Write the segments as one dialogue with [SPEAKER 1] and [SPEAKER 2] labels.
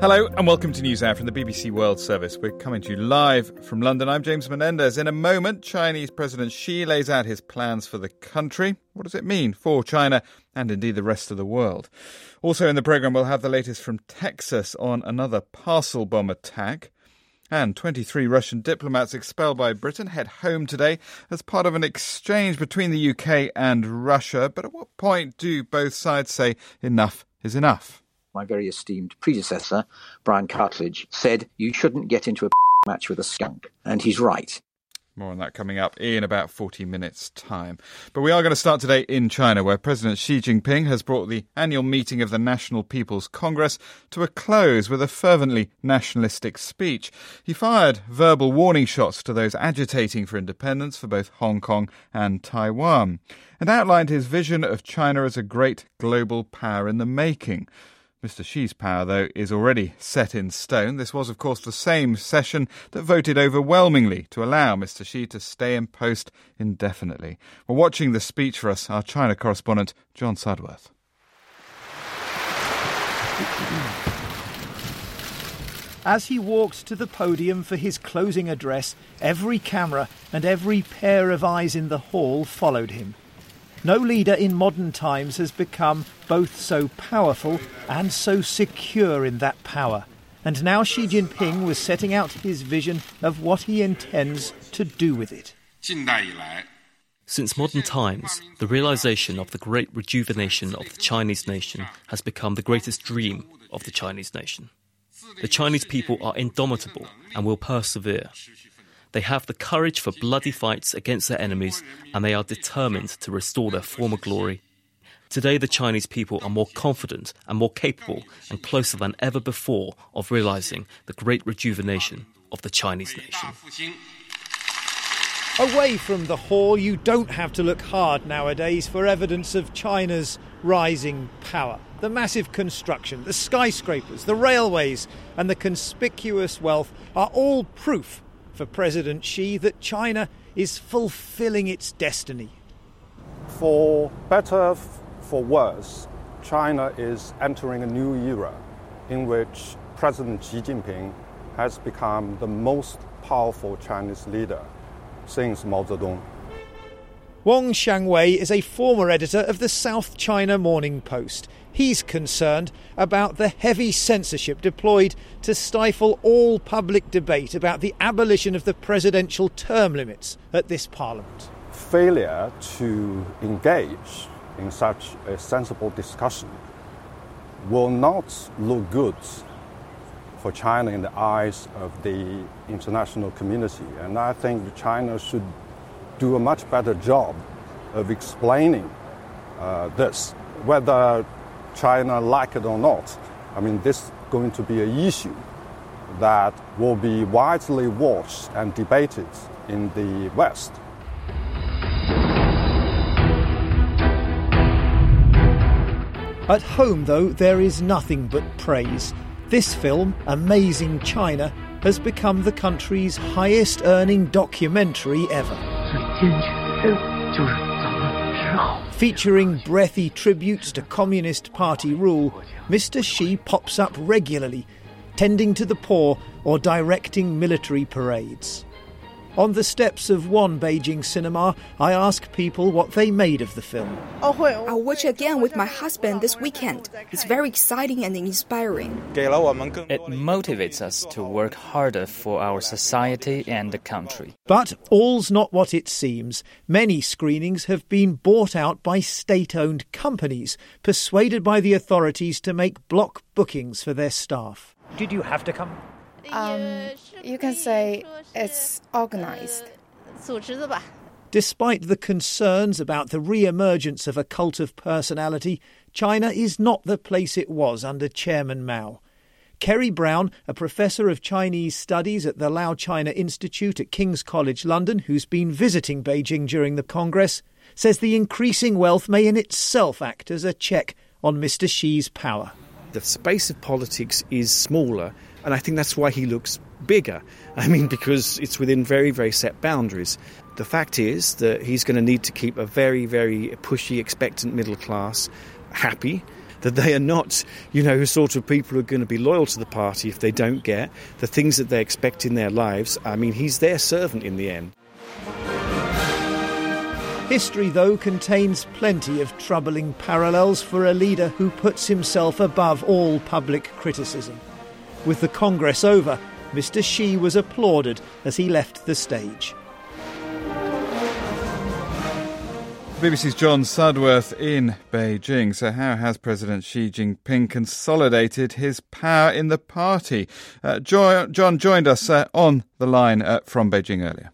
[SPEAKER 1] Hello and welcome to NewsHour from the BBC World Service. We're coming to you live from London. I'm James Menendez. In a moment, Chinese President Xi lays out his plans for the country. What does it mean for China and indeed the rest of the world? Also in the programme, we'll have the latest from Texas on another parcel bomb attack. And 23 Russian diplomats expelled by Britain head home today as part of an exchange between the UK and Russia. But at what point do both sides say enough is enough?
[SPEAKER 2] My very esteemed predecessor, Brian Cutledge, said you shouldn't get into a match with a skunk. And he's right.
[SPEAKER 1] More on that coming up in about 40 minutes' time. But we are going to start today in China, where President Xi Jinping has brought the annual meeting of the National People's Congress to a close with a fervently nationalistic speech. He fired verbal warning shots to those agitating for independence for both Hong Kong and Taiwan, and outlined his vision of China as a great global power in the making. Mr. Xi's power, though, is already set in stone. This was, of course, the same session that voted overwhelmingly to allow Mr. Xi to stay in post indefinitely. We're watching the speech for us, our China correspondent, John Sudworth.
[SPEAKER 3] As he walked to the podium for his closing address, every camera and every pair of eyes in the hall followed him. No leader in modern times has become both so powerful and so secure in that power. And now Xi Jinping was setting out his vision of what he intends to do with it.
[SPEAKER 4] Since modern times, the realization of the great rejuvenation of the Chinese nation has become the greatest dream of the Chinese nation. The Chinese people are indomitable and will persevere. They have the courage for bloody fights against their enemies, and they are determined to restore their former glory. Today, the Chinese people are more confident and more capable and closer than ever before of realizing the great rejuvenation of the Chinese nation.
[SPEAKER 3] Away from the hall, you don't have to look hard nowadays for evidence of China's rising power. The massive construction, the skyscrapers, the railways, and the conspicuous wealth are all proof for President Xi that China is fulfilling its destiny.
[SPEAKER 5] For better, for worse, China is entering a new era in which President Xi Jinping has become the most powerful Chinese leader since Mao Zedong.
[SPEAKER 3] Wang Xiangwei is a former editor of the South China Morning Post. He's concerned about the heavy censorship deployed to stifle all public debate about the abolition of the presidential term limits at this parliament.
[SPEAKER 5] Failure to engage in such a sensible discussion will not look good for China in the eyes of the international community. And I think China should do a much better job of explaining uh, this, whether China like it or not. I mean, this is going to be an issue that will be widely watched and debated in the West.
[SPEAKER 3] At home, though, there is nothing but praise. This film, Amazing China, has become the country's highest earning documentary ever. Featuring breathy tributes to Communist Party rule, Mr. Xi pops up regularly, tending to the poor or directing military parades. On the steps of one Beijing cinema, I ask people what they made of the film.
[SPEAKER 6] I'll watch again with my husband this weekend. It's very exciting and inspiring.
[SPEAKER 7] It motivates us to work harder for our society and the country.
[SPEAKER 3] But all's not what it seems. Many screenings have been bought out by state owned companies, persuaded by the authorities to make block bookings for their staff. Did you have to come?
[SPEAKER 8] Um, you can say it's organized.
[SPEAKER 3] Despite the concerns about the re emergence of a cult of personality, China is not the place it was under Chairman Mao. Kerry Brown, a professor of Chinese studies at the Lau China Institute at King's College London, who's been visiting Beijing during the Congress, says the increasing wealth may in itself act as a check on Mr. Xi's power.
[SPEAKER 9] The space of politics is smaller and I think that's why he looks bigger. I mean, because it's within very, very set boundaries. The fact is that he's going to need to keep a very, very pushy, expectant middle class happy. that they are not, you know, the sort of people who are going to be loyal to the party if they don't get the things that they expect in their lives. I mean, he's their servant in the end.
[SPEAKER 3] History, though, contains plenty of troubling parallels for a leader who puts himself above all public criticism. With the Congress over, Mr. Xi was applauded as he left the stage.
[SPEAKER 1] BBC's John Sudworth in Beijing. So, how has President Xi Jinping consolidated his power in the party? Uh, John joined us uh, on the line uh, from Beijing earlier.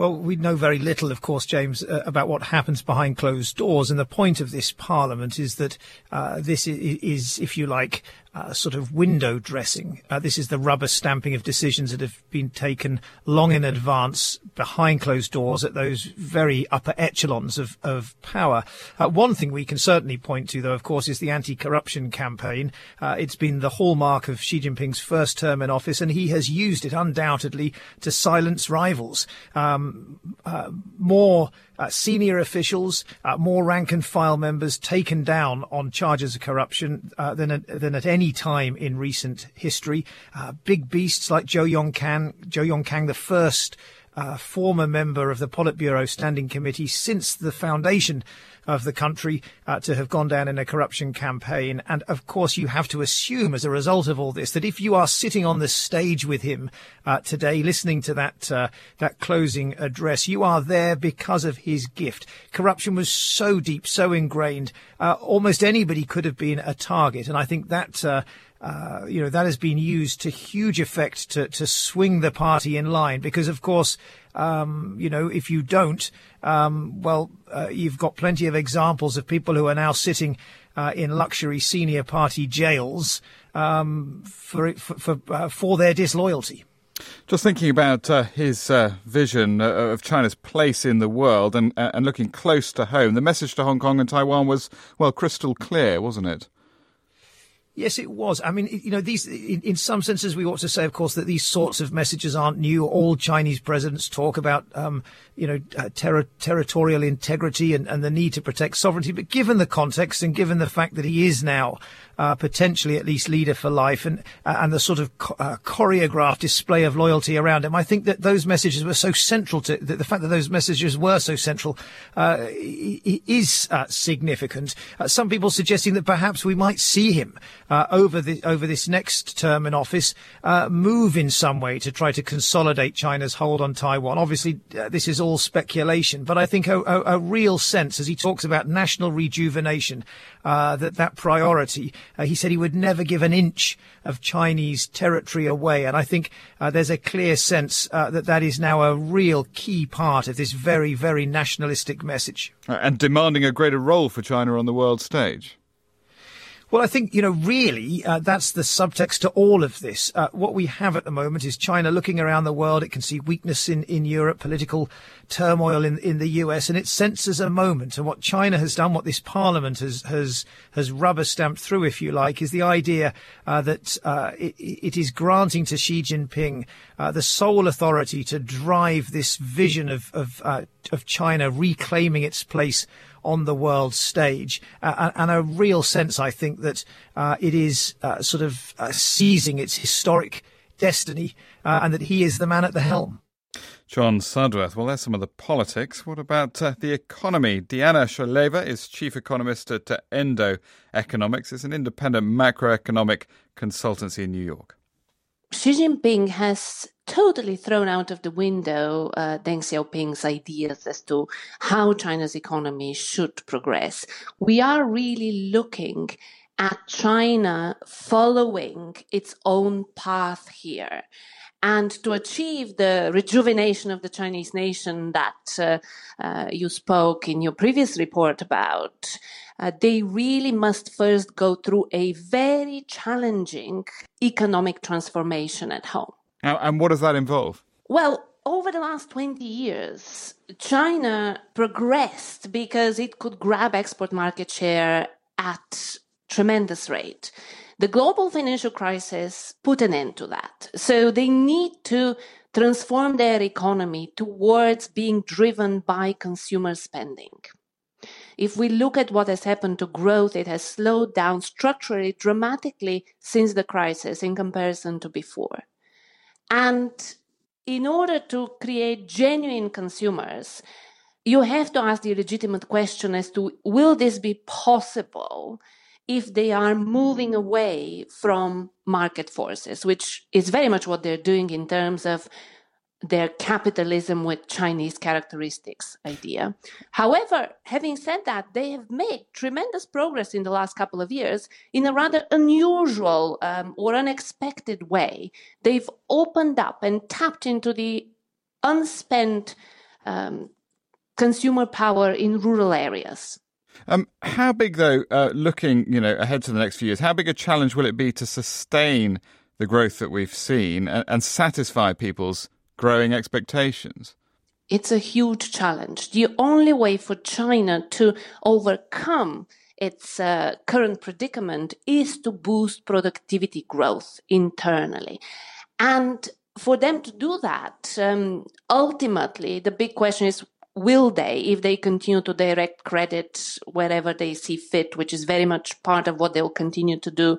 [SPEAKER 3] Well, we know very little, of course, James, uh, about what happens behind closed doors. And the point of this parliament is that uh, this is, is, if you like, uh, sort of window dressing. Uh, this is the rubber stamping of decisions that have been taken long in advance behind closed doors at those very upper echelons of, of power. Uh, one thing we can certainly point to, though, of course, is the anti-corruption campaign. Uh, it's been the hallmark of Xi Jinping's first term in office, and he has used it undoubtedly to silence rivals. Um, uh, more uh, senior officials, uh, more rank and file members taken down on charges of corruption uh, than than at any time in recent history. Uh, big beasts like Zhou Yongkang, Zhou Yongkang, the first uh, former member of the Politburo Standing Committee since the foundation of the country uh, to have gone down in a corruption campaign. And of course, you have to assume as a result of all this that if you are sitting on the stage with him uh, today, listening to that uh, that closing address, you are there because of his gift. Corruption was so deep, so ingrained, uh, almost anybody could have been a target. And I think that. Uh, uh, you know, that has been used to huge effect to, to swing the party in line because, of course, um, you know, if you don't, um, well, uh, you've got plenty of examples of people who are now sitting uh, in luxury senior party jails um, for for for, uh, for, their disloyalty.
[SPEAKER 1] Just thinking about uh, his uh, vision of China's place in the world and and looking close to home, the message to Hong Kong and Taiwan was well crystal clear, wasn't it?
[SPEAKER 3] Yes, it was. I mean, you know, these, in, in, some senses, we ought to say, of course, that these sorts of messages aren't new. All Chinese presidents talk about, um, you know, uh, ter- territorial integrity and, and, the need to protect sovereignty. But given the context and given the fact that he is now uh, potentially at least leader for life and uh, and the sort of co- uh, choreographed display of loyalty around him. I think that those messages were so central to the, the fact that those messages were so central uh, is uh, significant. Uh, some people suggesting that perhaps we might see him over the over this next term in office move in some way to try to consolidate China's hold on Taiwan. Obviously, this is all speculation, but I think a, a, a, real sense as he talks about national rejuvenation, that that priority uh, he said he would never give an inch of Chinese territory away. And I think uh, there's a clear sense uh, that that is now a real key part of this very, very nationalistic message.
[SPEAKER 1] Uh, and demanding a greater role for China on the world stage.
[SPEAKER 3] Well, I think, you know, really, uh, that's the subtext to all of this. Uh, what we have at the moment is China looking around the world. It can see weakness in, in Europe, political turmoil in, in the US, and it senses a moment. And what China has done, what this parliament has, has, has rubber stamped through, if you like, is the idea uh, that uh, it, it is granting to Xi Jinping uh, the sole authority to drive this vision of, of, uh, of China reclaiming its place on the world stage, uh, and a real sense, I think, that uh, it is uh, sort of uh, seizing its historic destiny, uh, and that he is the man at the helm.
[SPEAKER 1] John Sudworth. Well, there's some of the politics. What about uh, the economy? Diana Choyleva is chief economist at Enodo Economics. It's an independent macroeconomic consultancy in New York.
[SPEAKER 10] Xi Jinping has totally thrown out of the window uh, Deng Xiaoping's ideas as to how China's economy should progress. We are really looking at China following its own path here. And to achieve the rejuvenation of the Chinese nation that uh, uh, you spoke in your previous report about, uh, they really must first go through a very challenging economic transformation at home.
[SPEAKER 1] And what does that involve?
[SPEAKER 10] Well, over the last 20 years, China progressed because it could grab export market share at tremendous rate. The global financial crisis put an end to that. So they need to transform their economy towards being driven by consumer spending. if we look at what has happened to growth, it has slowed down structurally dramatically since the crisis in comparison to before. And in order to create genuine consumers, you have to ask the legitimate question as to will this be possible if they are moving away from market forces, which is very much what they're doing in terms of their capitalism with Chinese characteristics idea. However, having said that, they have made tremendous progress in the last couple of years in a rather unusual um, or unexpected way. They've opened up and tapped into the unspent um, consumer power in rural areas.
[SPEAKER 1] Um, how big, though, uh, looking you know ahead to the next few years, how big a challenge will it be to sustain the growth that we've seen and, and satisfy people's growing expectations?
[SPEAKER 10] It's a huge challenge. The only way for China to overcome its uh, current predicament is to boost productivity growth internally. And for them to do that, um, ultimately, the big question is will they, if they continue to direct credit wherever they see fit, which is very much part of what they'll continue to do,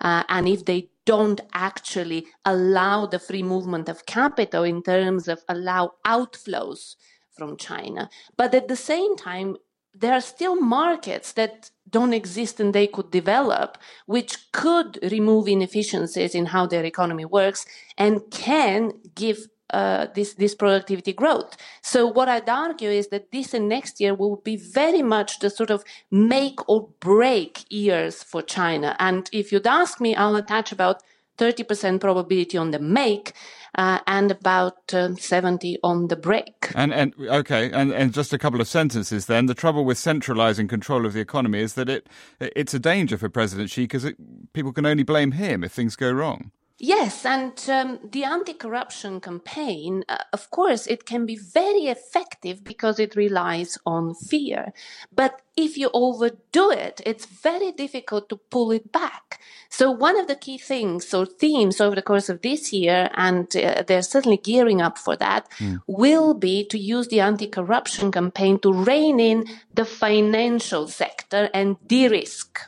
[SPEAKER 10] uh, and if they don't actually allow the free movement of capital in terms of allow outflows from China. But at the same time, there are still markets that don't exist and they could develop, which could remove inefficiencies in how their economy works and can give uh, this this productivity growth. So what I'd argue is that this and next year will be very much the sort of make or break years for China. And if you'd ask me, I'll attach about 30% probability on the make uh, and about um, 70 on the break.
[SPEAKER 1] And and okay, and and just a couple of sentences then. The trouble with centralizing control of the economy is that it it's a danger for President Xi because people can only blame him if things go wrong.
[SPEAKER 10] Yes, and um, the anti corruption campaign, uh, of course, it can be very effective because it relies on fear. But if you overdo it, it's very difficult to pull it back. So, one of the key things or themes over the course of this year, and uh, they're certainly gearing up for that, mm. will be to use the anti corruption campaign to rein in the financial sector and de risk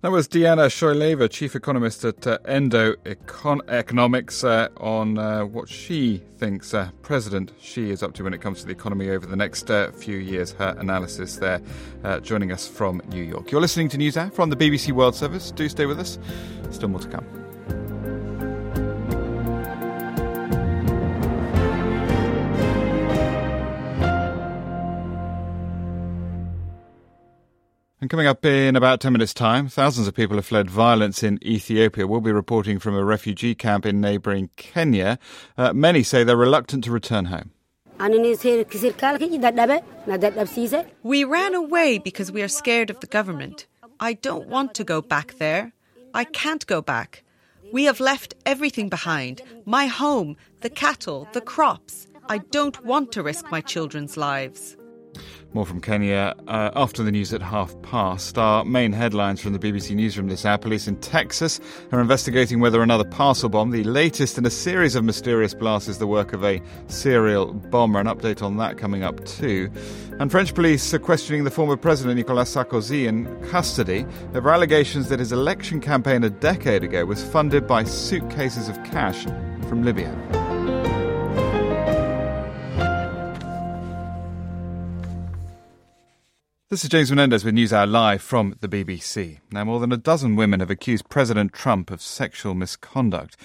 [SPEAKER 1] that was Diana Choyleva, chief economist at uh, Enodo Econ- Economics, uh, on uh, what she thinks uh, President Xi is up to when it comes to the economy over the next uh, few years. Her analysis there, uh, joining us from New York. You're listening to News NewsHour from the BBC World Service. Do stay with us. Still more to come. And coming up in about 10 minutes' time, thousands of people have fled violence in Ethiopia. We'll be reporting from a refugee camp in neighbouring Kenya. Uh, many say they're reluctant to return home.
[SPEAKER 11] We ran away because we are scared of the government. I don't want to go back there. I can't go back. We have left everything behind my home, the cattle, the crops. I don't want to risk my children's lives.
[SPEAKER 1] More from Kenya uh, after the news at half past. Our main headlines from the BBC Newsroom this hour. Police in Texas are investigating whether another parcel bomb, the latest in a series of mysterious blasts, is the work of a serial bomber. An update on that coming up too. And French police are questioning the former president Nicolas Sarkozy in custody over allegations that his election campaign a decade ago was funded by suitcases of cash from Libya. This is James Menendez with NewsHour Live from the BBC. Now, more than a dozen women have accused President Trump of sexual misconduct.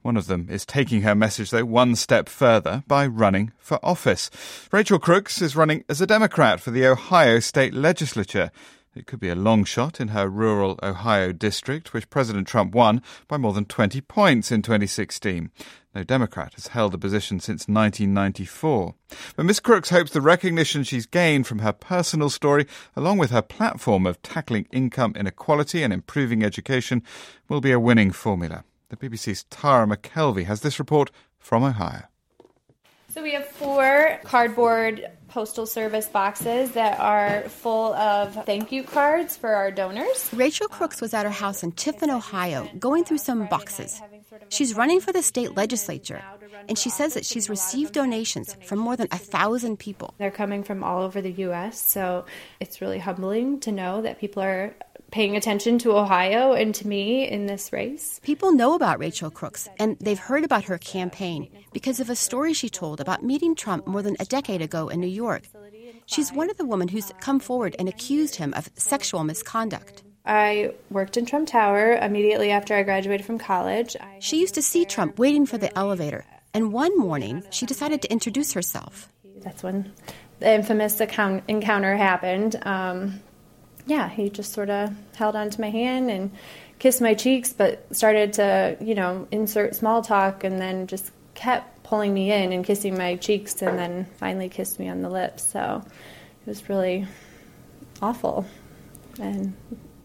[SPEAKER 1] One of them is taking her message, though, one step further by running for office. Rachel Crooks is running as a Democrat for the Ohio state legislature. It could be a long shot in her rural Ohio district, which President Trump won by more than 20 points in 2016. No Democrat has held the position since 1994. But Miss Crooks hopes the recognition she's gained from her personal story, along with her platform of tackling income inequality and improving education, will be a winning formula. The BBC's Tara McKelvey has this report from Ohio.
[SPEAKER 12] So we have four cardboard postal service boxes that are full of thank you cards for our donors.
[SPEAKER 13] Rachel Crooks was at her house in Tiffin, Ohio, going through some boxes. She's running for the state legislature, and she says that she's received donations from more than a thousand people.
[SPEAKER 12] They're coming from all over the U.S., so it's really humbling to know that people are paying attention to Ohio and to me in this race.
[SPEAKER 13] People know about Rachel Crooks, and they've heard about her campaign because of a story she told about meeting Trump more than a decade ago in New York. She's one of the women who's come forward and accused him of sexual misconduct.
[SPEAKER 12] I worked in Trump Tower immediately after I graduated from college.
[SPEAKER 13] She used to see Trump waiting for the elevator, and one morning she decided to introduce herself.
[SPEAKER 12] That's when the infamous account- encounter happened. Um, yeah, he just sort of held onto my hand and kissed my cheeks, but started to, you know, insert small talk and then just kept pulling me in and kissing my cheeks and then finally kissed me on the lips. So it was really awful and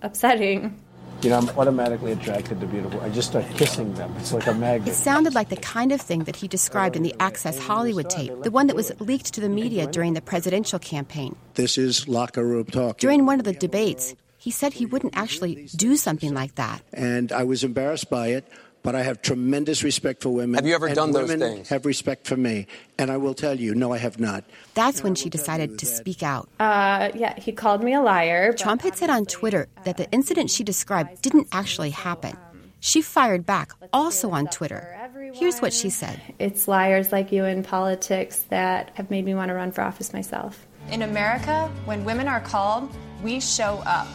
[SPEAKER 12] upsetting.
[SPEAKER 14] You know, I'm automatically attracted to beautiful. I just start kissing them. It's like a magnet.
[SPEAKER 13] It sounded like the kind of thing that he described in the Access Hollywood tape, the one that was leaked to the media during the presidential campaign.
[SPEAKER 15] This is locker room talk.
[SPEAKER 13] During one of the debates, he said he wouldn't actually do something like that.
[SPEAKER 15] And I was embarrassed by it, but I have tremendous respect for women.
[SPEAKER 16] Have you ever
[SPEAKER 15] and
[SPEAKER 16] done those
[SPEAKER 15] women
[SPEAKER 16] things?
[SPEAKER 15] Have respect for me, and I will tell you, no, I have not.
[SPEAKER 13] That's when she decided to speak out.
[SPEAKER 12] Uh, yeah, he called me a liar.
[SPEAKER 13] Trump had said on Twitter that the incident she described didn't actually happen. She fired back, also on Twitter. Here's what she said
[SPEAKER 12] It's liars like you in politics that have made me want to run for office myself.
[SPEAKER 17] In America, when women are called, we show up.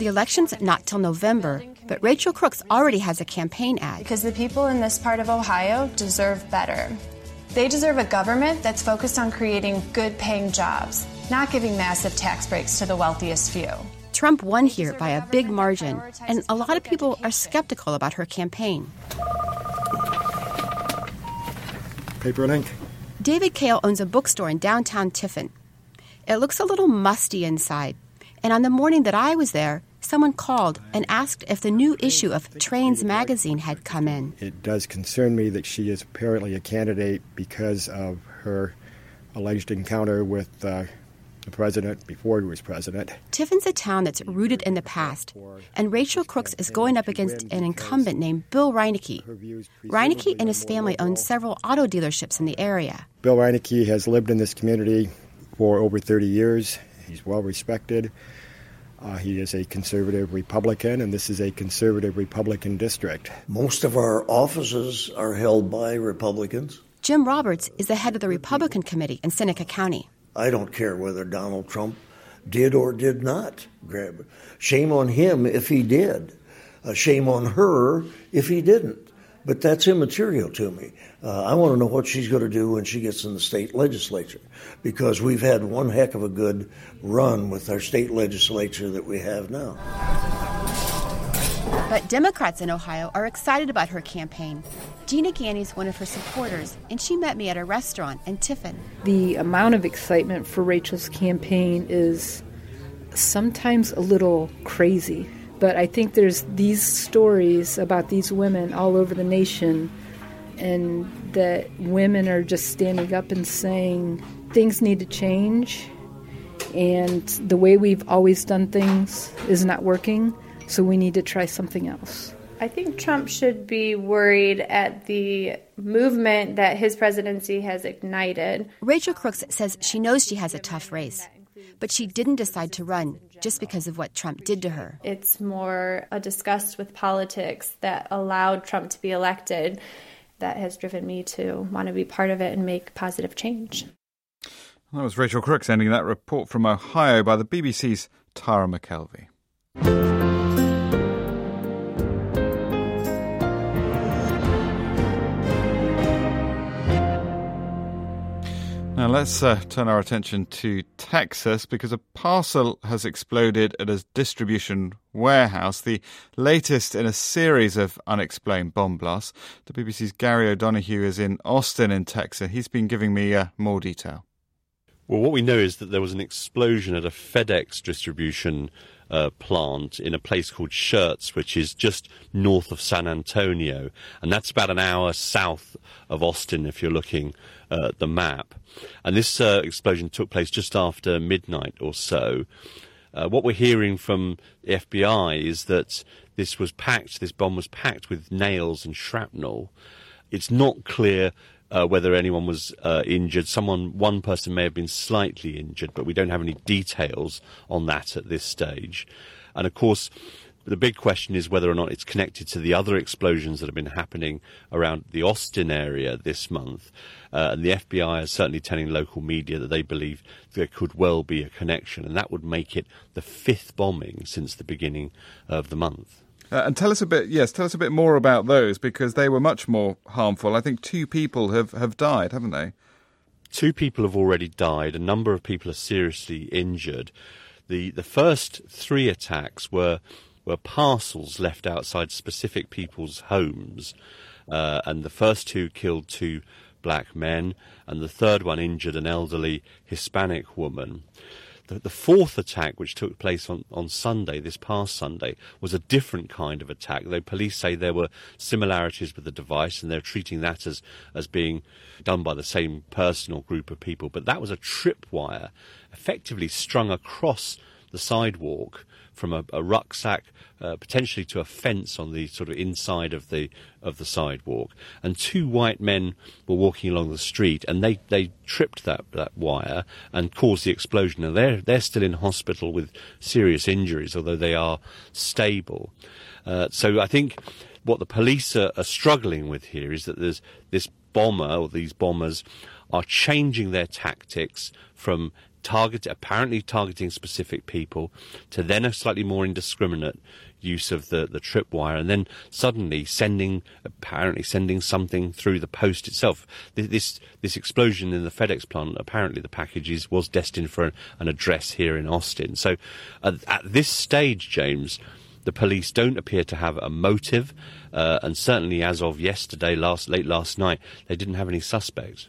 [SPEAKER 13] The election's not till November, but Rachel Crooks already has a campaign ad.
[SPEAKER 17] Because the people in this part of Ohio deserve better. They deserve a government that's focused on creating good paying jobs, not giving massive tax breaks to the wealthiest few.
[SPEAKER 13] Trump won here by a big margin, and a lot of people are skeptical about her campaign.
[SPEAKER 14] Paper and ink.
[SPEAKER 13] David Kale owns a bookstore in downtown Tiffin. It looks a little musty inside, and on the morning that I was there, someone called and asked if the new issue of Trains magazine had come in.
[SPEAKER 18] It does concern me that she is apparently a candidate because of her alleged encounter with uh, the president before he was president.
[SPEAKER 13] Tiffin's a town that's rooted in the past, and Rachel Crooks is going up against an incumbent named Bill Reineke. Reineke and his family own several auto dealerships in the area.
[SPEAKER 18] Bill Reineke has lived in this community for over 30 years. He's well respected. Uh, he is a conservative Republican, and this is a conservative Republican district.
[SPEAKER 19] Most of our offices are held by Republicans.
[SPEAKER 13] Jim Roberts is the head of the Republican committee in Seneca County.
[SPEAKER 19] I don't care whether Donald Trump did or did not grab it. Shame on him if he did. Uh, shame on her if he didn't. But that's immaterial to me. Uh, I want to know what she's going to do when she gets in the state legislature because we've had one heck of a good run with our state legislature that we have now.
[SPEAKER 13] But Democrats in Ohio are excited about her campaign. Gina Ganny is one of her supporters, and she met me at a restaurant in Tiffin.
[SPEAKER 20] The amount of excitement for Rachel's campaign is sometimes a little crazy. But I think there's these stories about these women all over the nation, and that women are just standing up and saying things need to change, and the way we've always done things is not working, so we need to try something else.
[SPEAKER 12] I think Trump should be worried at the movement that his presidency has ignited.
[SPEAKER 13] Rachel Crooks says she knows she has a tough race, but she didn't decide to run just because of what Trump did to her.
[SPEAKER 12] It's more a disgust with politics that allowed Trump to be elected that has driven me to want to be part of it and make positive change.
[SPEAKER 1] That was Rachel Crooks ending that report from Ohio by the BBC's Tara McKelvey. Now let's uh, turn our attention to Texas because a parcel has exploded at a distribution warehouse, the latest in a series of unexplained bomb blasts. The BBC's Gary O'Donoghue is in Austin, in Texas. He's been giving me uh, more detail.
[SPEAKER 21] Well, what we know is that there was an explosion at a FedEx distribution uh, plant in a place called Schertz, which is just north of San Antonio, and that's about an hour south of Austin if you're looking uh, the map. And this uh, explosion took place just after midnight or so. Uh, what we're hearing from the FBI is that this was packed, this bomb was packed with nails and shrapnel. It's not clear uh, whether anyone was uh, injured. Someone, one person may have been slightly injured, but we don't have any details on that at this stage. And of course, the big question is whether or not it's connected to the other explosions that have been happening around the Austin area this month. Uh, and the FBI is certainly telling local media that they believe there could well be a connection, and that would make it the fifth bombing since the beginning of the month.
[SPEAKER 1] Uh, and tell us a bit, yes, tell us a bit more about those because they were much more harmful. I think two people have, have died, haven't they?
[SPEAKER 21] Two people have already died. A number of people are seriously injured. The the first three attacks were were parcels left outside specific people's homes, uh, and the first two killed two black men, and the third one injured an elderly Hispanic woman. The, the fourth attack, which took place on, on Sunday, this past Sunday, was a different kind of attack, though police say there were similarities with the device and they're treating that as, as being done by the same person or group of people. But that was a tripwire effectively strung across the sidewalk from a, a rucksack uh, potentially to a fence on the sort of inside of the of the sidewalk, and two white men were walking along the street, and they, they tripped that, that wire and caused the explosion. And they're they're still in hospital with serious injuries, although they are stable. Uh, so I think what the police are, are struggling with here is that there's this bomber or these bombers are changing their tactics from target apparently targeting specific people to then a slightly more indiscriminate use of the, the tripwire and then suddenly sending apparently sending something through the post itself. This this explosion in the FedEx plant apparently the packages was destined for an, an address here in Austin. So uh, at this stage James the police don't appear to have a motive uh, and certainly as of yesterday last late last night they didn't have any suspects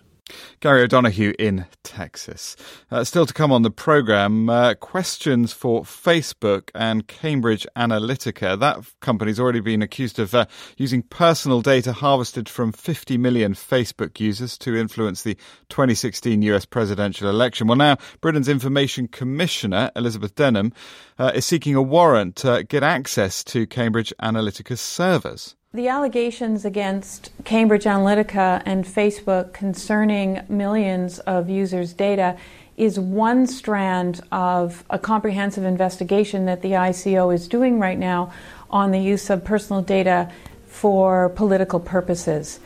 [SPEAKER 1] Gary O'Donoghue in Texas. Uh, still to come on the programme, uh, questions for Facebook and Cambridge Analytica. That company's already been accused of uh, using personal data harvested from 50 million Facebook users to influence the 2016 US presidential election. Well, now Britain's Information Commissioner, Elizabeth Denham, uh, is seeking a warrant to get access to Cambridge Analytica's servers.
[SPEAKER 12] The allegations against Cambridge Analytica and Facebook concerning millions of users' data is one strand of a comprehensive investigation that the ICO is doing right now on the use of personal data for political purposes.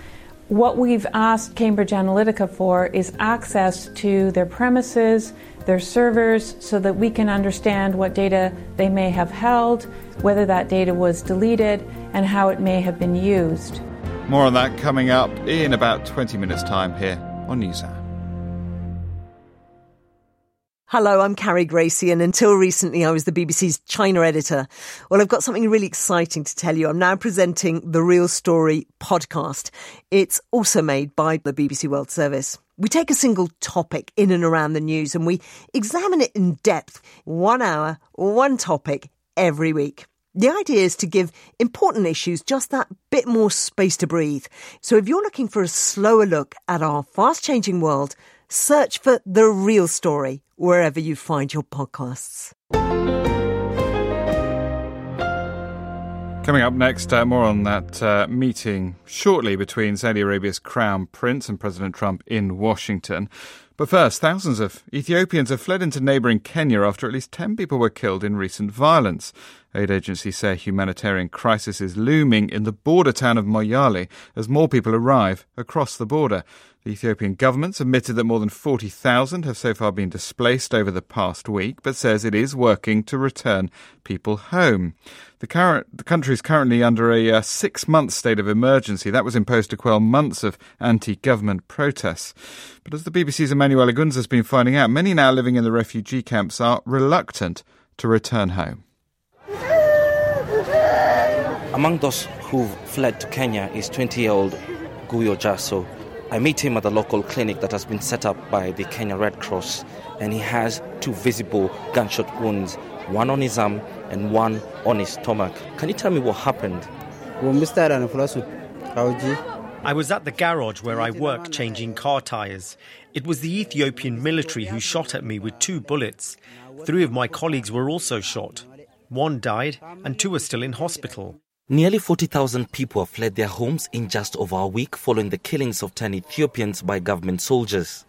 [SPEAKER 12] What we've asked Cambridge Analytica for is access to their premises, their servers, so that we can understand what data they may have held, whether that data was deleted and how it may have been used.
[SPEAKER 1] More on that coming up in about 20 minutes' time here on NewsHour.
[SPEAKER 16] Hello, I'm Carrie Gracie, and until recently I was the BBC's China editor. Well, I've got something really exciting to tell you. I'm now presenting the Real Story podcast. It's also made by the BBC World Service. We take a single topic in and around the news and we examine it in depth, one hour, one topic every week. The idea is to give important issues just that bit more space to breathe. So if you're looking for a slower look at our fast changing world, search for The Real Story wherever you find your podcasts.
[SPEAKER 1] Coming up next, uh, more on that uh, meeting shortly between Saudi Arabia's Crown Prince and President Trump in Washington. But first, thousands of Ethiopians have fled into neighbouring Kenya after at least 10 people were killed in recent violence. Aid agencies say a humanitarian crisis is looming in the border town of Moyale as more people arrive across the border. The Ethiopian government admitted that more than 40,000 have so far been displaced over the past week, but says it is working to return people home. The, current, the country is currently under a uh, six month state of emergency. That was imposed to quell months of anti government protests. But as the BBC's Emmanuel Igunza has been finding out, many now living in the refugee camps are reluctant to return home.
[SPEAKER 22] Among those who've fled to Kenya is 20 year old Guyo Jaso. I meet him at the local clinic that has been set up by the Kenya Red Cross, and he has two visible gunshot wounds, one on his arm and one on his stomach. Can you tell me what happened?
[SPEAKER 23] I was at the garage where I work changing car tyres. It was the Ethiopian military who shot at me with two bullets. Three of my colleagues were also shot. One died, and two are still in hospital.
[SPEAKER 22] Nearly 40,000 people have fled their homes in just over a week following the killings of 10 Ethiopians by government soldiers.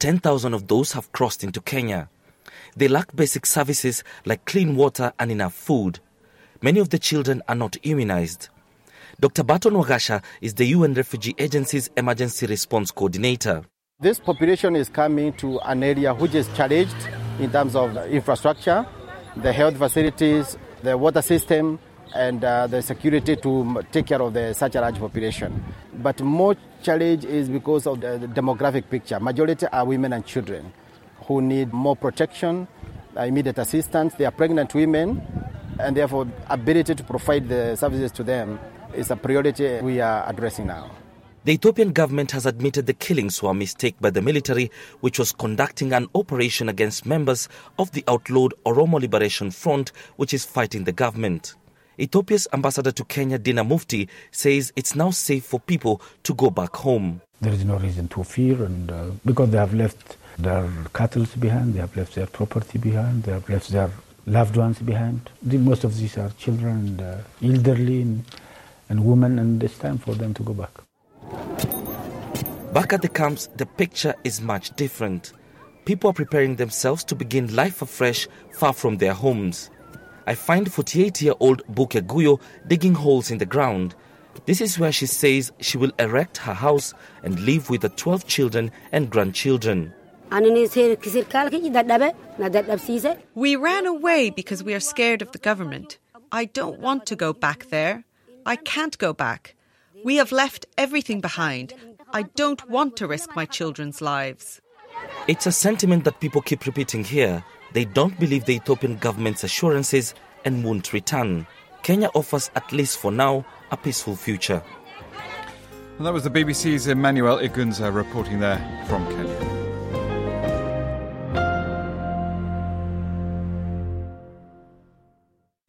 [SPEAKER 22] 10,000 of those have crossed into Kenya. They lack basic services like clean water and enough food. Many of the children are not immunized. Dr. Barton Wagasha is the UN Refugee Agency's emergency response coordinator.
[SPEAKER 24] This population is coming to an area which is challenged in terms of infrastructure, the health facilities, the water system, and uh, the security to take care of the, such a large population. But more challenge is because of the, the demographic picture. Majority are women and children who need more protection, uh, immediate assistance. They are pregnant women, and therefore ability to provide the services to them is a priority we are addressing now.
[SPEAKER 22] The Ethiopian government has admitted the killings were a mistake by the military, which was conducting an operation against members of the outlawed Oromo Liberation Front, which is fighting the government. Ethiopia's ambassador to Kenya, Dina Mufti, says it's now safe for people to go back home.
[SPEAKER 25] There is no reason to fear, and uh, because they have left their cattle behind, they have left their property behind, they have left their loved ones behind. The, most of these are children and uh, elderly and, and women, and it's time for them to go back.
[SPEAKER 22] Back at the camps, the picture is much different. People are preparing themselves to begin life afresh far from their homes. I find 48 year old Buke Guyo digging holes in the ground. This is where she says she will erect her house and live with the 12 children and grandchildren.
[SPEAKER 11] We ran away because we are scared of the government. I don't want to go back there. I can't go back. We have left everything behind. I don't want to risk my children's lives.
[SPEAKER 22] It's a sentiment that people keep repeating here. They don't believe the Ethiopian government's assurances and won't return. Kenya offers, at least for now, a peaceful future.
[SPEAKER 1] And that was the BBC's Emmanuel Igunza reporting there from Kenya.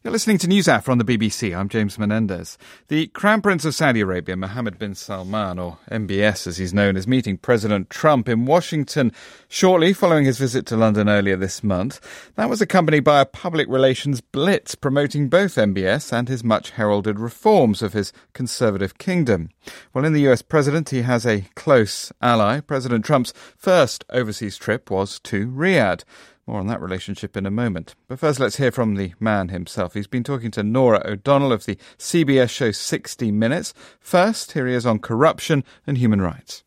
[SPEAKER 1] You're listening to NewsHour on the BBC. I'm James Menendez. The Crown Prince of Saudi Arabia, Mohammed bin Salman, or MBS as he's known, is meeting President Trump in Washington shortly following his visit to London earlier this month. That was accompanied by a public relations blitz promoting both MBS and his much heralded reforms of his conservative kingdom. Well, in the US president, he has a close ally. President Trump's first overseas trip was to Riyadh. More on that relationship in a moment. But first, let's hear from the man himself. He's been talking to Norah O'Donnell of the CBS show 60 Minutes. First, here he is on corruption and human rights.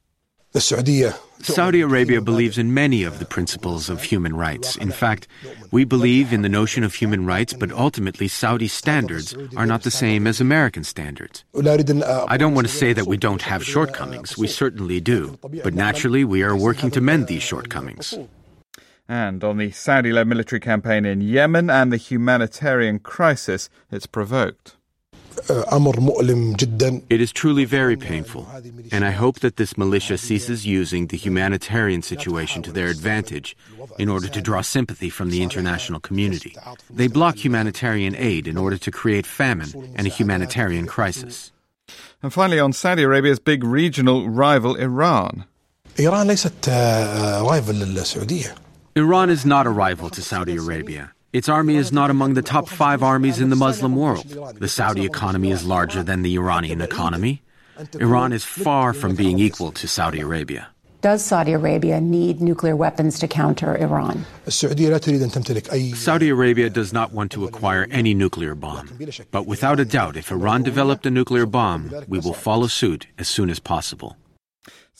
[SPEAKER 26] Uh, Saudi Arabia believes in many of the principles of human rights. In fact, we believe in the notion of human rights, but ultimately Saudi standards are not the same as American standards. I don't want to say that we don't have shortcomings. We certainly do. But naturally, we are working to mend these shortcomings
[SPEAKER 1] and on the Saudi led military campaign in Yemen and the humanitarian crisis it's provoked.
[SPEAKER 26] It is truly very painful, and I hope that this militia ceases using the humanitarian situation to their advantage in order to draw sympathy from the international community. They block humanitarian aid in order to create famine and a humanitarian crisis.
[SPEAKER 1] And finally, on Saudi Arabia's big regional rival, Iran.
[SPEAKER 26] Iran Iran is not a rival to Saudi Arabia. Its army is not among the top five armies in the Muslim world. The Saudi economy is larger than the Iranian economy. Iran is far from being equal to Saudi Arabia.
[SPEAKER 27] Does Saudi Arabia need nuclear weapons to counter Iran?
[SPEAKER 26] Saudi Arabia does not want to acquire any nuclear bomb. But without a doubt, if Iran developed a nuclear bomb, we will follow suit as soon as possible.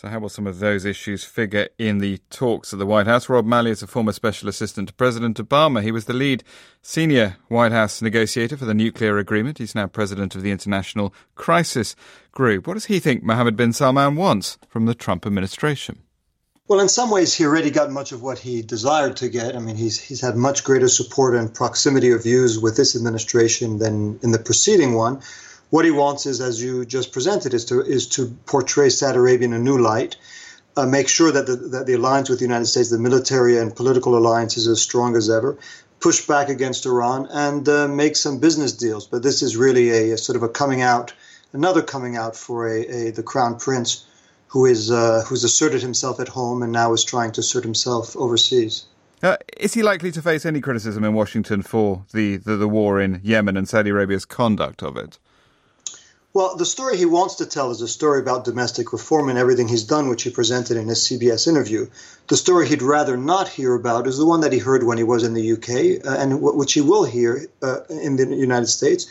[SPEAKER 1] So, how will some of those issues figure in the talks at the White House? Rob Malley is a former special assistant to President Obama. He was the lead senior White House negotiator for the nuclear agreement. He's now president of the International Crisis Group. What does he think Mohammed bin Salman wants from the Trump administration?
[SPEAKER 28] Well, in some ways, he already got much of what he desired to get. I mean, he's he's had much greater support and proximity of views with this administration than in the preceding one. What he wants is, as you just presented, is to is to portray Saudi Arabia in a new light, uh, make sure that the, that the alliance with the United States, the military and political alliance, is as strong as ever, push back against Iran, and uh, make some business deals. But this is really a, a, sort of a coming out, another coming out for a, a the crown prince, who is uh, who's asserted himself at home and now is trying to assert himself overseas.
[SPEAKER 1] Uh, is he likely to face any criticism in Washington for the, the, the war in Yemen and Saudi Arabia's conduct of it?
[SPEAKER 28] Well, the story he wants to tell is a story about domestic reform and everything he's done, which he presented in his CBS interview. The story he'd rather not hear about is the one that he heard when he was in the UK uh, and w- which he will hear uh, in the United States,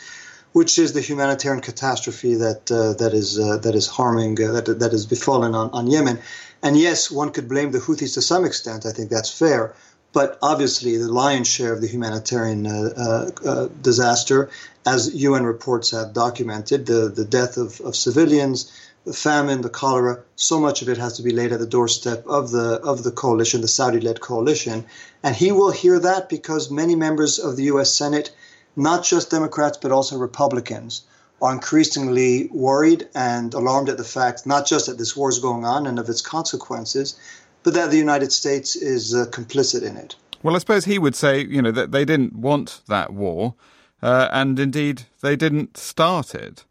[SPEAKER 28] which is the humanitarian catastrophe that uh, that is uh, that is harming uh, that that has befallen on, on Yemen. And yes, one could blame the Houthis to some extent. I think that's fair. But obviously, the lion's share of the humanitarian uh, uh, uh, disaster, as UN reports have documented, the, the death of, of civilians, the famine, the cholera, so much of it has to be laid at the doorstep of the of the coalition, the Saudi-led coalition, and he will hear that because many members of the U.S. Senate, not just Democrats but also Republicans, are increasingly worried and alarmed at the fact not just that this war is going on and of its consequences, but that the United States is uh, complicit in it.
[SPEAKER 1] Well, I suppose he would say, you know, that they didn't want that war, uh, and indeed they didn't start it.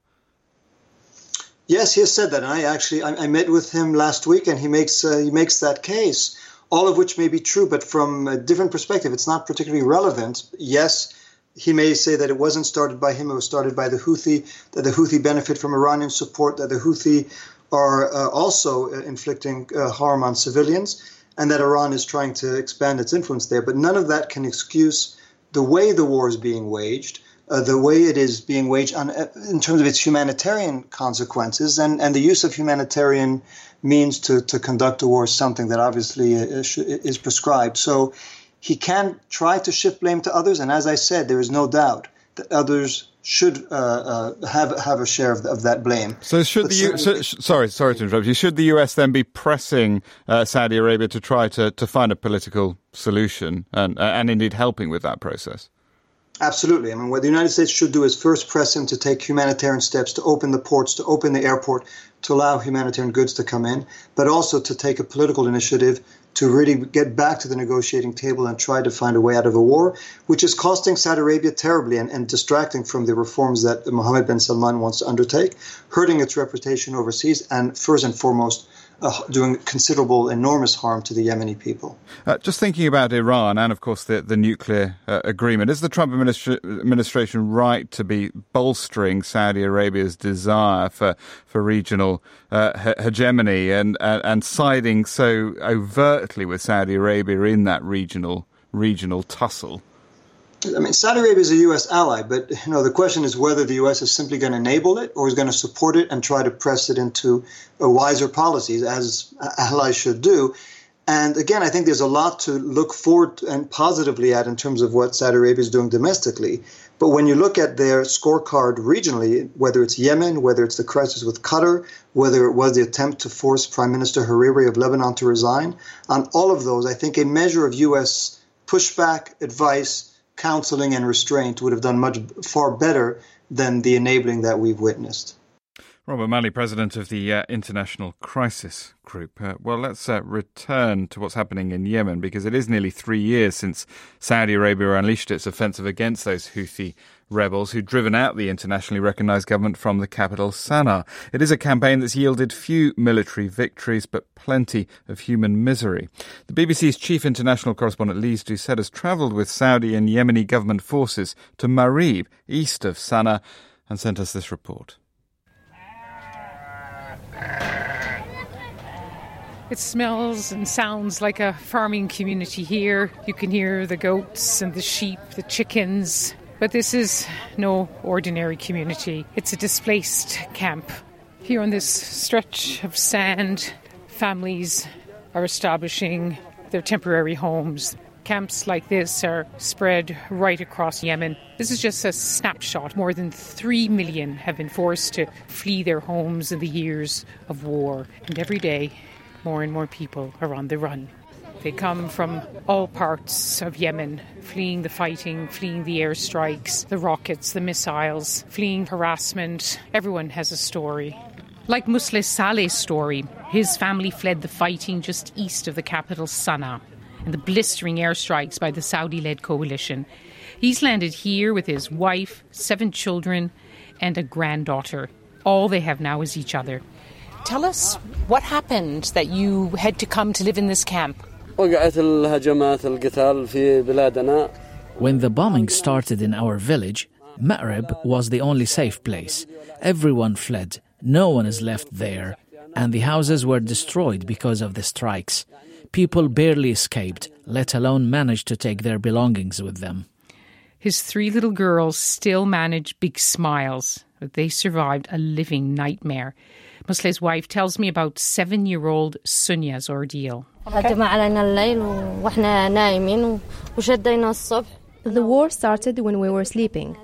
[SPEAKER 28] Yes, he has said that, and I actually I, I met with him last week, and he makes uh, he makes that case, all of which may be true, but from a different perspective, it's not particularly relevant. Yes, he may say that it wasn't started by him; it was started by the Houthi. That the Houthi benefit from Iranian support. That the Houthi are uh, also uh, inflicting uh, harm on civilians, and that Iran is trying to expand its influence there. But none of that can excuse the way the war is being waged, uh, the way it is being waged on, in terms of its humanitarian consequences, and, and the use of humanitarian means to, to conduct a war is something that obviously is prescribed. So he can try to shift blame to others, and as I said, there is no doubt that others should uh, uh, have have a share of, of that blame.
[SPEAKER 1] So should but the U- so, sorry sorry to interrupt you. Should the U.S. then be pressing uh, Saudi Arabia to try to, to find a political solution and uh, and indeed helping with that process?
[SPEAKER 28] Absolutely. I mean, what the United States should do is first press him to take humanitarian steps to open the ports, to open the airport, to allow humanitarian goods to come in, but also to take a political initiative to really get back to the negotiating table and try to find a way out of a war, which is costing Saudi Arabia terribly and, and distracting from the reforms that Mohammed bin Salman wants to undertake, hurting its reputation overseas, and first and foremost, uh, doing considerable, enormous harm to the Yemeni people.
[SPEAKER 1] Uh, just thinking about Iran and, of course, the, the nuclear uh, agreement, is the Trump administra- administration right to be bolstering Saudi Arabia's desire for, for regional uh, he- hegemony and, and siding so overtly with Saudi Arabia in that regional regional tussle?
[SPEAKER 28] I mean, Saudi Arabia is a U.S. ally, but you know the question is whether the U.S. is simply going to enable it or is going to support it and try to press it into wiser policies, as allies should do. And again, I think there's a lot to look forward and positively at in terms of what Saudi Arabia is doing domestically. But when you look at their scorecard regionally, whether it's Yemen, whether it's the crisis with Qatar, whether it was the attempt to force Prime Minister Hariri of Lebanon to resign, on all of those, I think a measure of U.S. pushback, advice, counseling and restraint would have done much far better than the enabling that we've witnessed.
[SPEAKER 1] Robert Malley, president of the uh, International Crisis Group. Uh, well, let's uh, return to what's happening in Yemen because it is nearly three years since Saudi Arabia unleashed its offensive against those Houthi rebels who'd driven out the internationally recognized government from the capital, Sana'a. It is a campaign that's yielded few military victories, but plenty of human misery. The BBC's chief international correspondent Lise Doucet has travelled with Saudi and Yemeni government forces to Marib, east of Sana'a, and sent us this report.
[SPEAKER 29] It smells and sounds like a farming community here. You can hear the goats and the sheep, the chickens. But this is no ordinary community. It's a displaced camp. Here on this stretch of sand, families are establishing their temporary homes. Camps like this are spread right across Yemen. This is just a snapshot. More than 3 million have been forced to flee their homes in the years of war. And every day, more and more people are on the run. They come from all parts of Yemen, fleeing the fighting, fleeing the airstrikes, the rockets, the missiles, fleeing harassment. Everyone has a story. Like Musleh Saleh's story, his family fled the fighting just east of the capital, Sana'a, and the blistering airstrikes by the Saudi led coalition. He's landed here with his wife, seven children, and a granddaughter. All they have now is each other. Tell us what happened that you had to come to live in this camp.
[SPEAKER 30] When the bombing started in our village, Ma'rib was the only safe place. Everyone fled. No one is left there. And the houses were destroyed because of the strikes. People barely escaped, let alone managed to take their belongings with them.
[SPEAKER 29] His three little girls still manage big smiles, but they survived a living nightmare. Musleh's wife tells me about seven year old Sunya's ordeal.
[SPEAKER 31] The war started when we were sleeping.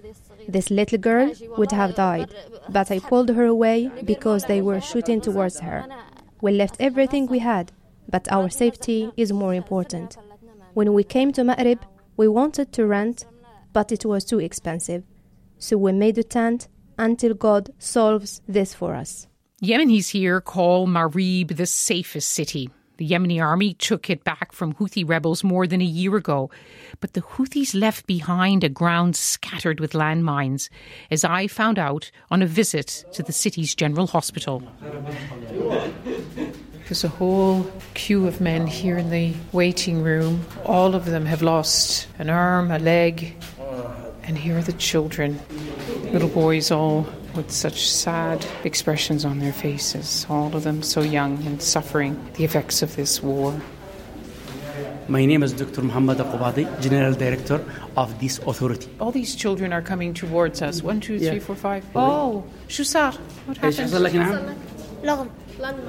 [SPEAKER 31] This little girl would have died, but I pulled her away because they were shooting towards her. We left everything we had, but our safety is more important. When we came to Ma'rib, we wanted to rent, but it was too expensive. So we made a tent until God solves this for us.
[SPEAKER 29] Yemenis here call Marib the safest city. The Yemeni army took it back from Houthi rebels more than a year ago. But the Houthis left behind a ground scattered with landmines, as I found out on a visit to the city's general hospital. There's a whole queue of men here in the waiting room. All of them have lost an arm, a leg, and here are the children. Little boys all with such sad expressions on their faces, all of them so young and suffering the effects of this war.
[SPEAKER 32] My name is Dr. Muhammad Akubadi, General Director of this authority.
[SPEAKER 29] All these children are coming towards us. One, two, three, four, five. Oh, Shusar, what happened?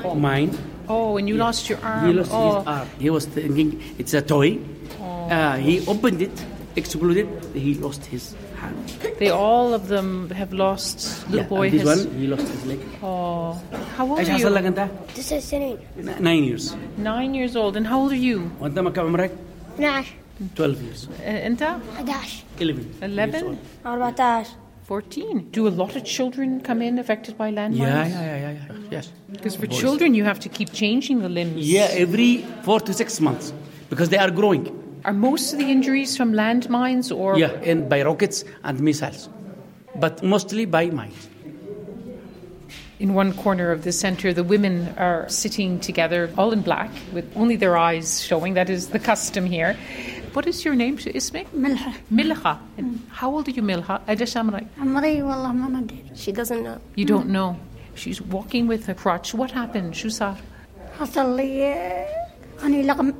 [SPEAKER 32] Oh, mine.
[SPEAKER 29] Oh, and you lost your arm.
[SPEAKER 32] He lost
[SPEAKER 29] oh.
[SPEAKER 32] his arm. He was thinking it's a toy. Uh, he opened it, exploded. He lost his hand.
[SPEAKER 29] They all of them have lost. Little
[SPEAKER 32] Yeah,
[SPEAKER 29] boy
[SPEAKER 32] and this
[SPEAKER 29] has.
[SPEAKER 32] one, he lost his leg.
[SPEAKER 29] Oh, how old
[SPEAKER 32] ايش
[SPEAKER 29] are
[SPEAKER 32] حصل لك
[SPEAKER 29] you?
[SPEAKER 32] انت؟
[SPEAKER 33] تسع سنين
[SPEAKER 32] Nine years.
[SPEAKER 29] Nine years old. And how old are you?
[SPEAKER 32] وانت ما كم عمرك؟
[SPEAKER 33] 12
[SPEAKER 32] 12 years.
[SPEAKER 29] Uh, أنت?
[SPEAKER 33] 11
[SPEAKER 32] 11.
[SPEAKER 29] 11?
[SPEAKER 33] 14
[SPEAKER 29] 14. Do a lot of children come in affected by landmines?
[SPEAKER 32] Yeah, yeah, yeah, yeah, yeah. Yes.
[SPEAKER 29] Because for
[SPEAKER 32] Boys.
[SPEAKER 29] children, you have to keep changing the limbs.
[SPEAKER 32] Yeah, every four to six months because they are growing.
[SPEAKER 29] Are most of the injuries from landmines or?
[SPEAKER 32] Yeah, and by rockets and missiles, but mostly by mines.
[SPEAKER 29] In one corner of the centre, the women are sitting together, all in black, with only their eyes showing. That is the custom here. What is your name, اسمك?
[SPEAKER 33] ملحة
[SPEAKER 29] Milha. And how old are you, Milha? قديش عمرك?
[SPEAKER 33] عمري والله ما ندري She doesn't know
[SPEAKER 29] You don't know. She's walking with a crutch. What happened? شو صار?
[SPEAKER 33] حصل لي أنا لقم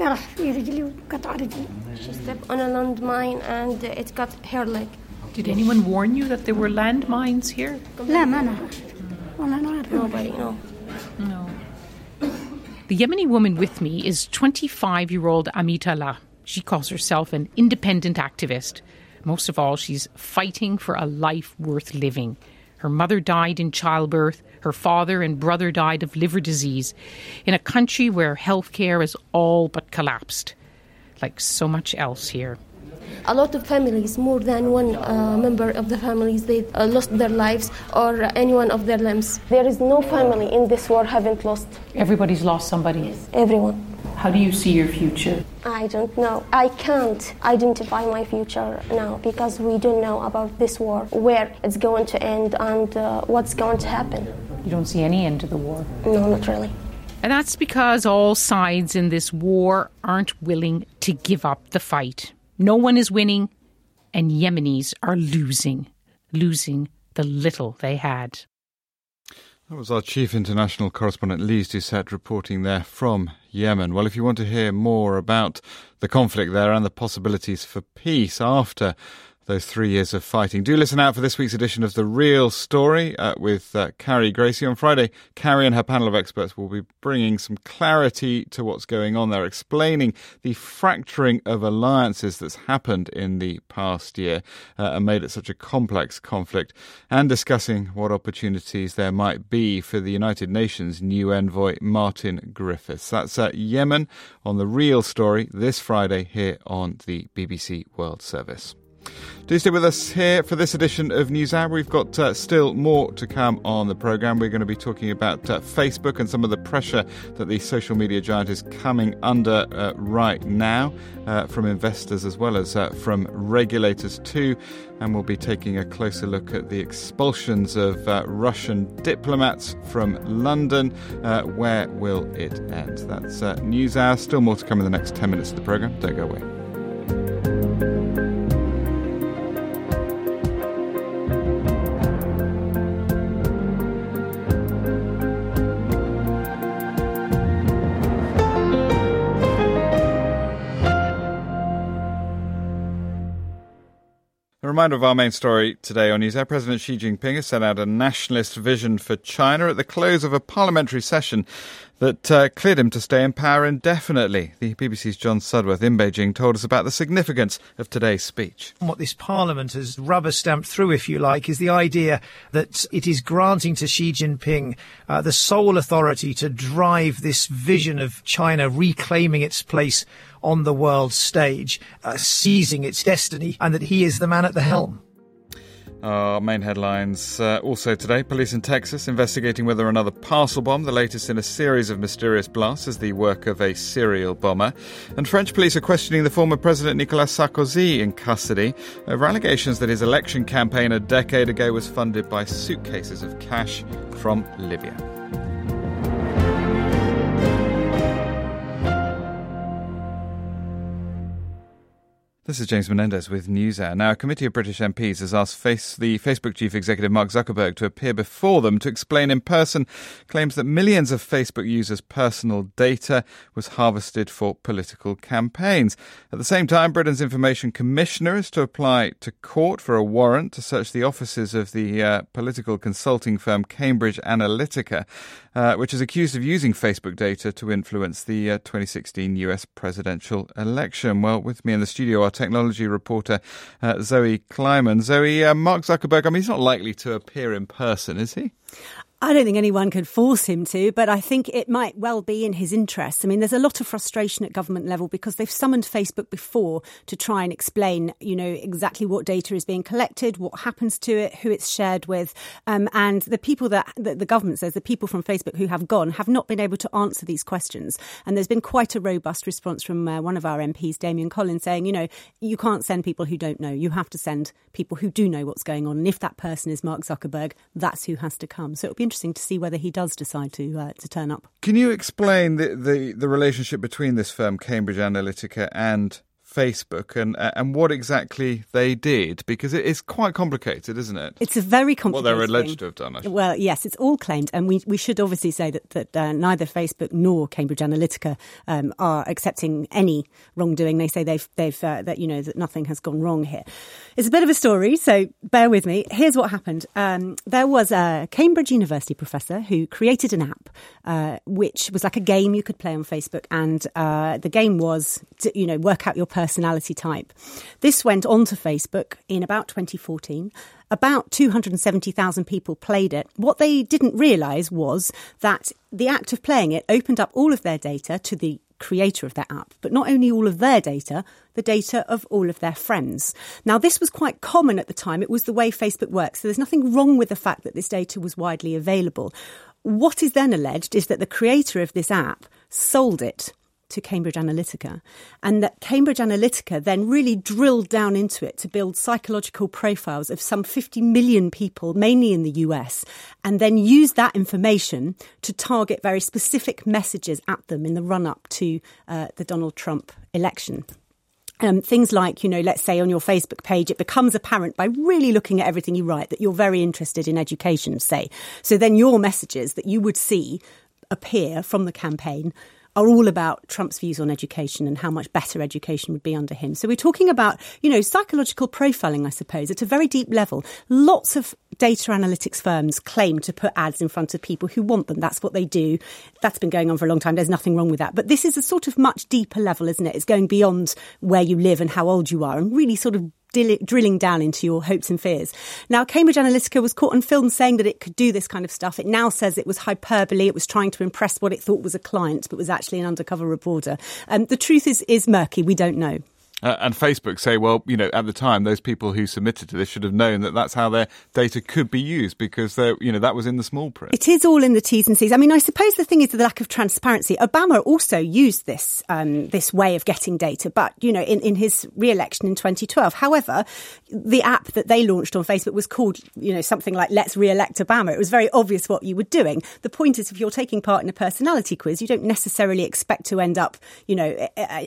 [SPEAKER 33] جرح في رجلي وقطع رجلي She stepped on a landmine and it cut her leg
[SPEAKER 29] Did anyone warn you that there were landmines here?
[SPEAKER 33] لا ما نعرف والله ما أعرف Nobody no
[SPEAKER 29] No. The Yemeni woman with me is 25 year old Amitala. She calls herself an independent activist. Most of all, she's fighting for a life worth living. Her mother died in childbirth, her father and brother died of liver disease, in a country where healthcare has all but collapsed, like so much else here.
[SPEAKER 33] a lot of families, more than one uh, member of the families, they uh, lost their lives or any one of their limbs. There is no family in this war haven't lost
[SPEAKER 29] Everybody's lost somebody.
[SPEAKER 33] Yes, everyone.
[SPEAKER 29] How do you see your future?
[SPEAKER 33] I don't know. I can't identify my future now because we don't know about this war, where it's going to end, and uh, what's going to happen.
[SPEAKER 29] You don't see any end to the war.
[SPEAKER 33] No, not really.
[SPEAKER 29] And that's because all sides in this war aren't willing to give up the fight. No one is winning, and Yemenis are losing, losing the little they had.
[SPEAKER 1] That was our chief international correspondent Lise Doucet reporting there from Yemen. Well, if you want to hear more about the conflict there and the possibilities for peace after those three years of fighting, do listen out for this week's edition of The Real Story uh, with uh, Carrie Gracie. On Friday, Carrie and her panel of experts will be bringing some clarity to what's going on there, explaining the fracturing of alliances that's happened in the past year uh, and made it such a complex conflict, and discussing what opportunities there might be for the United Nations new envoy Martin Griffiths. That's at Yemen on The Real Story this Friday here on the BBC World Service. Do stay with us here for this edition of NewsHour. We've got uh, still more to come on the programme. We're going to be talking about uh, Facebook and some of the pressure that the social media giant is coming under uh, right now uh, from investors as well as uh, from regulators too. And we'll be taking a closer look at the expulsions of uh, Russian diplomats from London. Where will it end? That's NewsHour. Still more to come in the next 10 minutes of the programme. Don't go away. Reminder of our main story today on News NewsHour. President Xi Jinping has set out a nationalist vision for China at the close of a parliamentary session that uh, cleared him to stay in power indefinitely. The BBC's John Sudworth in Beijing told us about the significance of today's speech.
[SPEAKER 34] What this parliament has rubber stamped through, if you like, is the idea that it is granting to Xi Jinping uh, the sole authority to drive this vision of China reclaiming its place on the world stage, uh, seizing its destiny, and that he is the man at the helm.
[SPEAKER 1] Our main headlines uh, also today police in Texas investigating whether another parcel bomb, the latest in a series of mysterious blasts, is the work of a serial bomber. And French police are questioning the former President Nicolas Sarkozy in custody over allegations that his election campaign a decade ago was funded by suitcases of cash from Libya. This is James Menendez with NewsHour. Now, a committee of British MPs has asked face, the Facebook chief executive Mark Zuckerberg to appear before them to explain in person claims that millions of Facebook users' personal data was harvested for political campaigns. At the same time, Britain's Information Commissioner is to apply to court for a warrant to search the offices of the uh, political consulting firm Cambridge Analytica, uh, which is accused of using Facebook data to influence the uh, 2016 US presidential election. Well, with me in the studio are technology reporter uh, Zoe Kleinman. Zoe, uh, Mark Zuckerberg, I mean, he's not likely to appear in person, is he?
[SPEAKER 35] I don't think anyone could force him to, but I think it might well be in his interest. I mean, there's a lot of frustration at government level because they've summoned Facebook before to try and explain, you know, exactly what data is being collected, what happens to it, who it's shared with, um, and the people that, that the government says, the people from Facebook who have gone, have not been able to answer these questions. And there's been quite a robust response from uh, one of our MPs, Damian Collins, saying, you know, you can't send people who don't know. You have to send people who do know what's going on. And if that person is Mark Zuckerberg, that's who has to come. So it'll be interesting to see whether he does decide to uh, to turn up.
[SPEAKER 1] Can you explain the, the, the relationship between this firm, Cambridge Analytica, and Facebook and and what exactly they did because it is quite complicated, isn't it?
[SPEAKER 35] It's a very complicated.
[SPEAKER 1] What they're alleged to have done.
[SPEAKER 35] Well, yes, it's all claimed, and we we should obviously say that that uh, neither Facebook nor Cambridge Analytica um, are accepting any wrongdoing. They say they've they've uh, that you know that nothing has gone wrong here. It's a bit of a story, so bear with me. Here's what happened. Um, there was a Cambridge University professor who created an app uh, which was like a game you could play on Facebook, and uh, the game was to, you know work out your personality type. This went onto Facebook in about 2014. About 270,000 people played it. What they didn't realise was that the act of playing it opened up all of their data to the creator of that app, but not only all of their data, the data of all of their friends. Now, this was quite common at the time. It was the way Facebook works. So there's nothing wrong with the fact that this data was widely available. What is then alleged is that the creator of this app sold it to Cambridge Analytica, and that Cambridge Analytica then really drilled down into it to build psychological profiles of some 50 million people, mainly in the US, and then use that information to target very specific messages at them in the run up to uh, the Donald Trump election. Um, things like, you know, let's say on your Facebook page, it becomes apparent by really looking at everything you write that you're very interested in education, say. So then your messages that you would see appear from the campaign are all about Trump's views on education and how much better education would be under him. So we're talking about, you know, psychological profiling, I suppose, at a very deep level. Lots of data analytics firms claim to put ads in front of people who want them. That's what they do. That's been going on for a long time. There's nothing wrong with that. But this is a sort of much deeper level, isn't it? It's going beyond where you live and how old you are and really sort of drilling down into your hopes and fears. Now, Cambridge Analytica was caught on film saying that it could do this kind of stuff. It now says it was hyperbole. It was trying to impress what it thought was a client, but was actually an undercover reporter. Um, the truth is, is murky. We don't know.
[SPEAKER 1] Uh, and Facebook say, well, you know, at the time, those people who submitted to this should have known that that's how their data could be used because, you know, that was in the small print.
[SPEAKER 35] It is all in the T's and C's. I mean, I suppose the thing is the lack of transparency. Obama also used this um, this way of getting data, but you know, in, in his re-election in 2012. However, the app that they launched on Facebook was called, you know, something like "Let's re-elect Obama." It was very obvious what you were doing. The point is, if you're taking part in a personality quiz, you don't necessarily expect to end up, you know,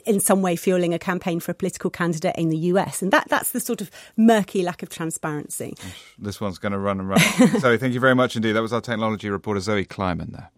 [SPEAKER 35] in some way fueling a campaign for a political candidate in the US. And that, that's the sort of murky lack of transparency.
[SPEAKER 1] This one's going to run and run. Zoe, thank you very much indeed. That was our technology reporter, Zoe Kleinman, there.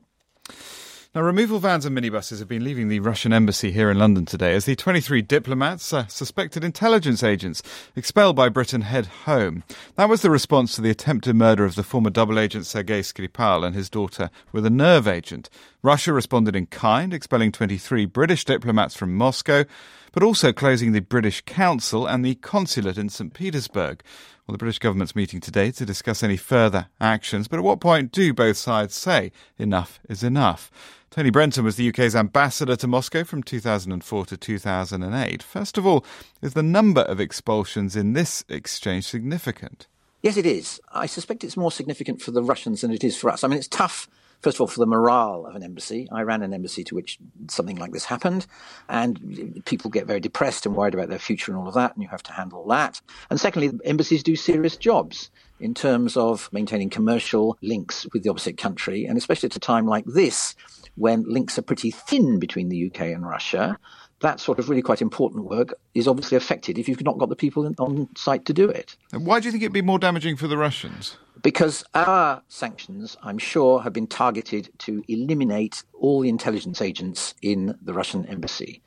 [SPEAKER 1] Now, removal vans and minibuses have been leaving the Russian embassy here in London today as the 23 diplomats, uh, suspected intelligence agents, expelled by Britain head home. That was the response to the attempted murder of the former double agent Sergei Skripal and his daughter with a nerve agent. Russia responded in kind, expelling 23 British diplomats from Moscow, but also closing the British Council and the consulate in St. Petersburg. Well, the British government's meeting today to discuss any further actions, but at what point do both sides say enough is enough? Tony Brenton was the UK's ambassador to Moscow from 2004 to 2008. First of all, is the number of expulsions in this exchange significant?
[SPEAKER 36] Yes, it is. I suspect it's more significant for the Russians than it is for us. I mean, it's tough first of all, for the morale of an embassy. I ran an embassy to which something like this happened, and people get very depressed and worried about their future and all of that, and you have to handle that. And secondly, embassies do serious jobs in terms of maintaining commercial links with the opposite country, and especially at a time like this when links are pretty thin between the UK and Russia, that sort of really quite important work is obviously affected if you've not got the people on site to do it.
[SPEAKER 1] And why do you think it'd be more damaging for the Russians?
[SPEAKER 36] Because our sanctions, I'm sure, have been targeted to eliminate all the intelligence agents in the Russian embassy.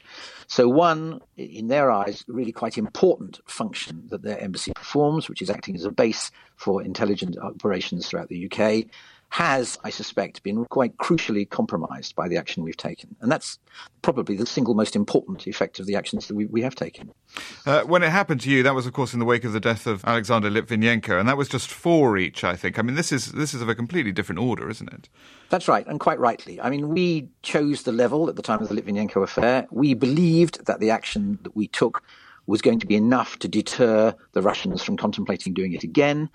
[SPEAKER 36] So, one, in their eyes, really quite important function that their embassy performs, which is acting as a base for intelligence operations throughout the UK, has, I suspect, been quite crucially compromised by the action we've taken. And that's probably the single most important effect of the actions that we, we have taken.
[SPEAKER 1] Uh, when it happened to you, that was, of course, in the wake of the death of Alexander Litvinenko, and that was just four each, I think. I mean, this is, this is of a completely different order, isn't it?
[SPEAKER 36] That's right, and quite rightly. I mean, we chose the level at the time of the Litvinenko affair. We believed that the action that we took was going to be enough to deter the Russians from contemplating doing it again.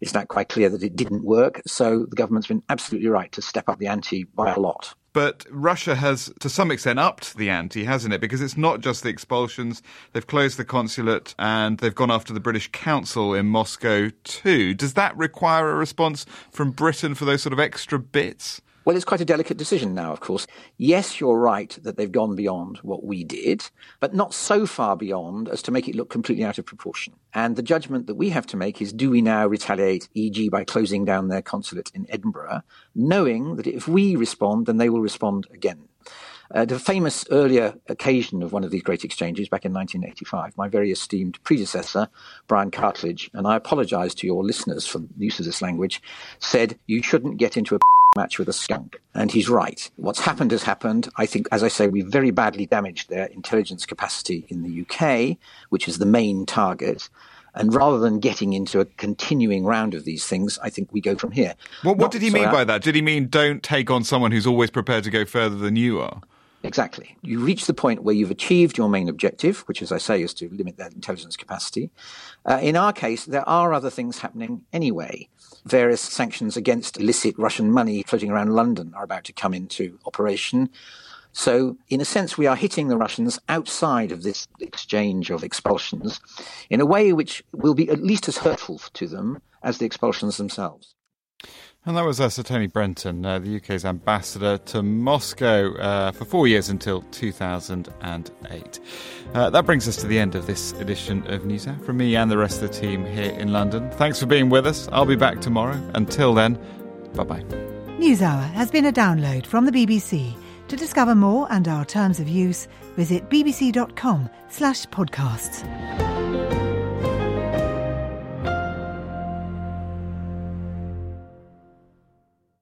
[SPEAKER 36] It's now quite clear that it didn't work. So the government's been absolutely right to step up the ante by a lot.
[SPEAKER 1] But Russia has, to some extent, upped the ante, hasn't it? Because it's not just the expulsions. They've closed the consulate and they've gone after the British Council in Moscow too. Does that require a response from Britain for those sort of extra bits?
[SPEAKER 36] Well, it's quite a delicate decision now, of course. Yes, you're right that they've gone beyond what we did, but not so far beyond as to make it look completely out of proportion. And the judgment that we have to make is do we now retaliate, e.g., by closing down their consulate in Edinburgh, knowing that if we respond, then they will respond again. Uh, the famous earlier occasion of one of these great exchanges back in 1985, my very esteemed predecessor, Brian Cartledge, and I apologize to your listeners for the use of this language, said you shouldn't get into a match with a skunk. And he's right. What's happened has happened. I think, as I say, we've very badly damaged their intelligence capacity in the UK, which is the main target. And rather than getting into a continuing round of these things, I think we go from here.
[SPEAKER 1] What, what did he mean by that? Did he mean don't take on someone who's always prepared to go further than you are?
[SPEAKER 36] Exactly. You reach the point where you've achieved your main objective, which, as I say, is to limit their intelligence capacity. Uh, in our case, there are other things happening anyway. Various sanctions against illicit Russian money floating around London are about to come into operation. So, in a sense, we are hitting the Russians outside of this exchange of expulsions in a way which will be at least as hurtful to them as the expulsions themselves.
[SPEAKER 1] And that was uh, Sir Tony Brenton, uh, the UK's ambassador to Moscow uh, for four years until 2008. Uh, that brings us to the end of this edition of NewsHour From me and the rest of the team here in London, thanks for being with us. I'll be back tomorrow. Until then, bye bye.
[SPEAKER 37] NewsHour has been a download from the BBC. To discover more and our terms of use, visit bbc.com slash podcasts.